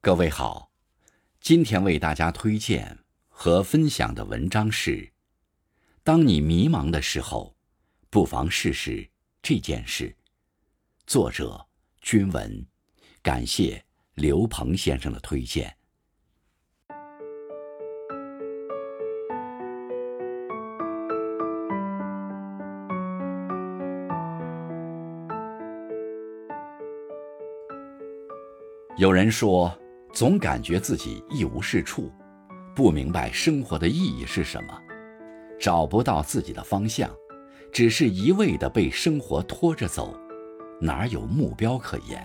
各位好，今天为大家推荐和分享的文章是：当你迷茫的时候，不妨试试这件事。作者：君文，感谢刘鹏先生的推荐。有人说，总感觉自己一无是处，不明白生活的意义是什么，找不到自己的方向，只是一味的被生活拖着走，哪有目标可言？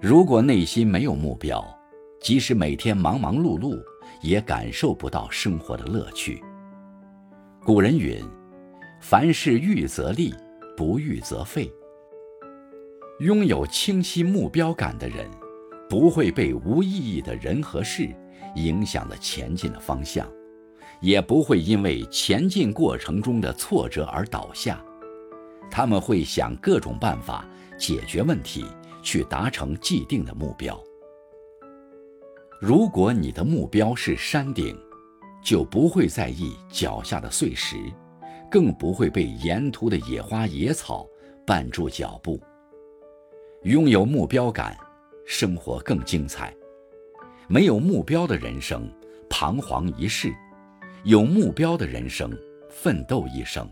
如果内心没有目标，即使每天忙忙碌碌，也感受不到生活的乐趣。古人云：“凡事预则立，不预则废。”拥有清晰目标感的人，不会被无意义的人和事影响了前进的方向，也不会因为前进过程中的挫折而倒下。他们会想各种办法解决问题，去达成既定的目标。如果你的目标是山顶，就不会在意脚下的碎石，更不会被沿途的野花野草绊住脚步。拥有目标感，生活更精彩。没有目标的人生，彷徨一世；有目标的人生，奋斗一生。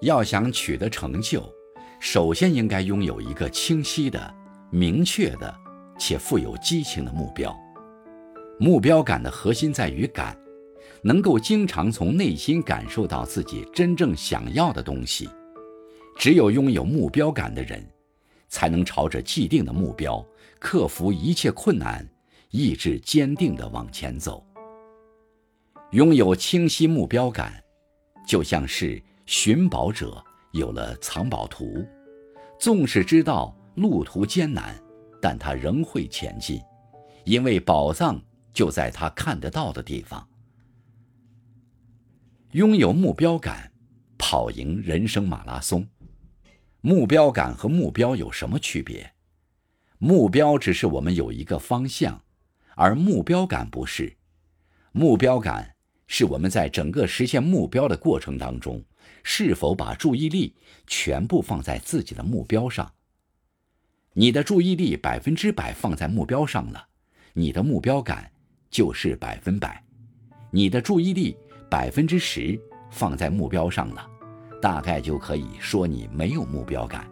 要想取得成就，首先应该拥有一个清晰的、明确的且富有激情的目标。目标感的核心在于感，能够经常从内心感受到自己真正想要的东西。只有拥有目标感的人。才能朝着既定的目标，克服一切困难，意志坚定地往前走。拥有清晰目标感，就像是寻宝者有了藏宝图，纵使知道路途艰难，但他仍会前进，因为宝藏就在他看得到的地方。拥有目标感，跑赢人生马拉松。目标感和目标有什么区别？目标只是我们有一个方向，而目标感不是。目标感是我们在整个实现目标的过程当中，是否把注意力全部放在自己的目标上。你的注意力百分之百放在目标上了，你的目标感就是百分百；你的注意力百分之十放在目标上了。大概就可以说你没有目标感。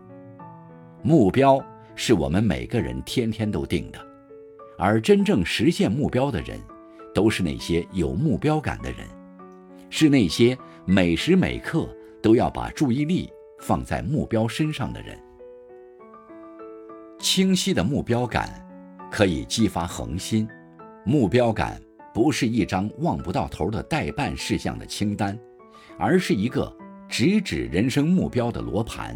目标是我们每个人天天都定的，而真正实现目标的人，都是那些有目标感的人，是那些每时每刻都要把注意力放在目标身上的人。清晰的目标感可以激发恒心。目标感不是一张望不到头的待办事项的清单，而是一个。直指人生目标的罗盘，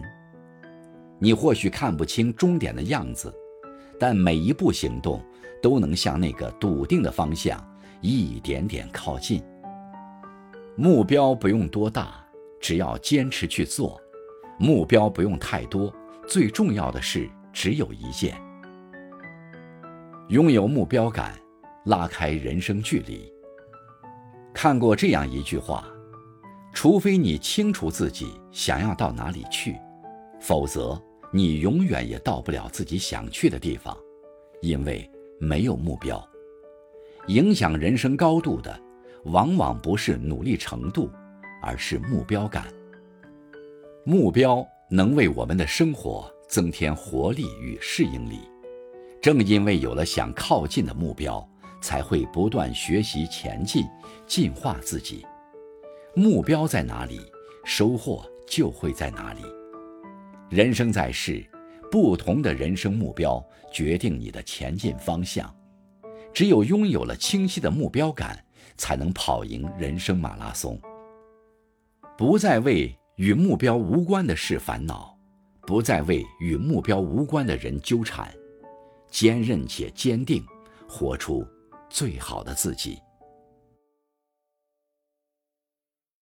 你或许看不清终点的样子，但每一步行动都能向那个笃定的方向一点点靠近。目标不用多大，只要坚持去做；目标不用太多，最重要的是只有一件。拥有目标感，拉开人生距离。看过这样一句话。除非你清楚自己想要到哪里去，否则你永远也到不了自己想去的地方，因为没有目标。影响人生高度的，往往不是努力程度，而是目标感。目标能为我们的生活增添活力与适应力。正因为有了想靠近的目标，才会不断学习前进，进化自己。目标在哪里，收获就会在哪里。人生在世，不同的人生目标决定你的前进方向。只有拥有了清晰的目标感，才能跑赢人生马拉松。不再为与目标无关的事烦恼，不再为与目标无关的人纠缠，坚韧且坚定，活出最好的自己。